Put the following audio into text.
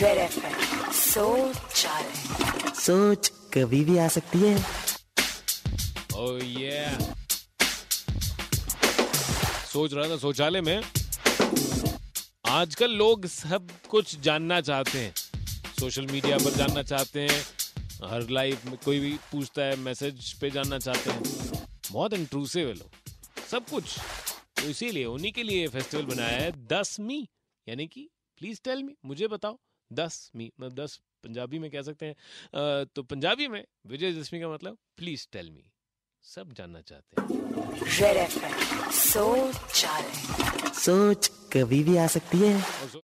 Red FM सोच चाले सोच कभी भी आ सकती है। Oh yeah. सोच रहा था शौचालय में। आजकल लोग सब कुछ जानना चाहते हैं। सोशल मीडिया पर जानना चाहते हैं। हर लाइफ में कोई भी पूछता है मैसेज पे जानना चाहते हैं। बहुत इंट्रूसिव है लोग। सब कुछ। तो इसीलिए उन्हीं के लिए फेस्टिवल बनाया है। दस मी यानी कि प्लीज़ टेल मी मुझे बताओ। दस मी मतलब दस पंजाबी में कह सकते हैं। तो पंजाबी में विजय दशमी का मतलब प्लीज़ टेल मी सब जानना चाहते हैं। सोच सोच कभी भी आ सकती है।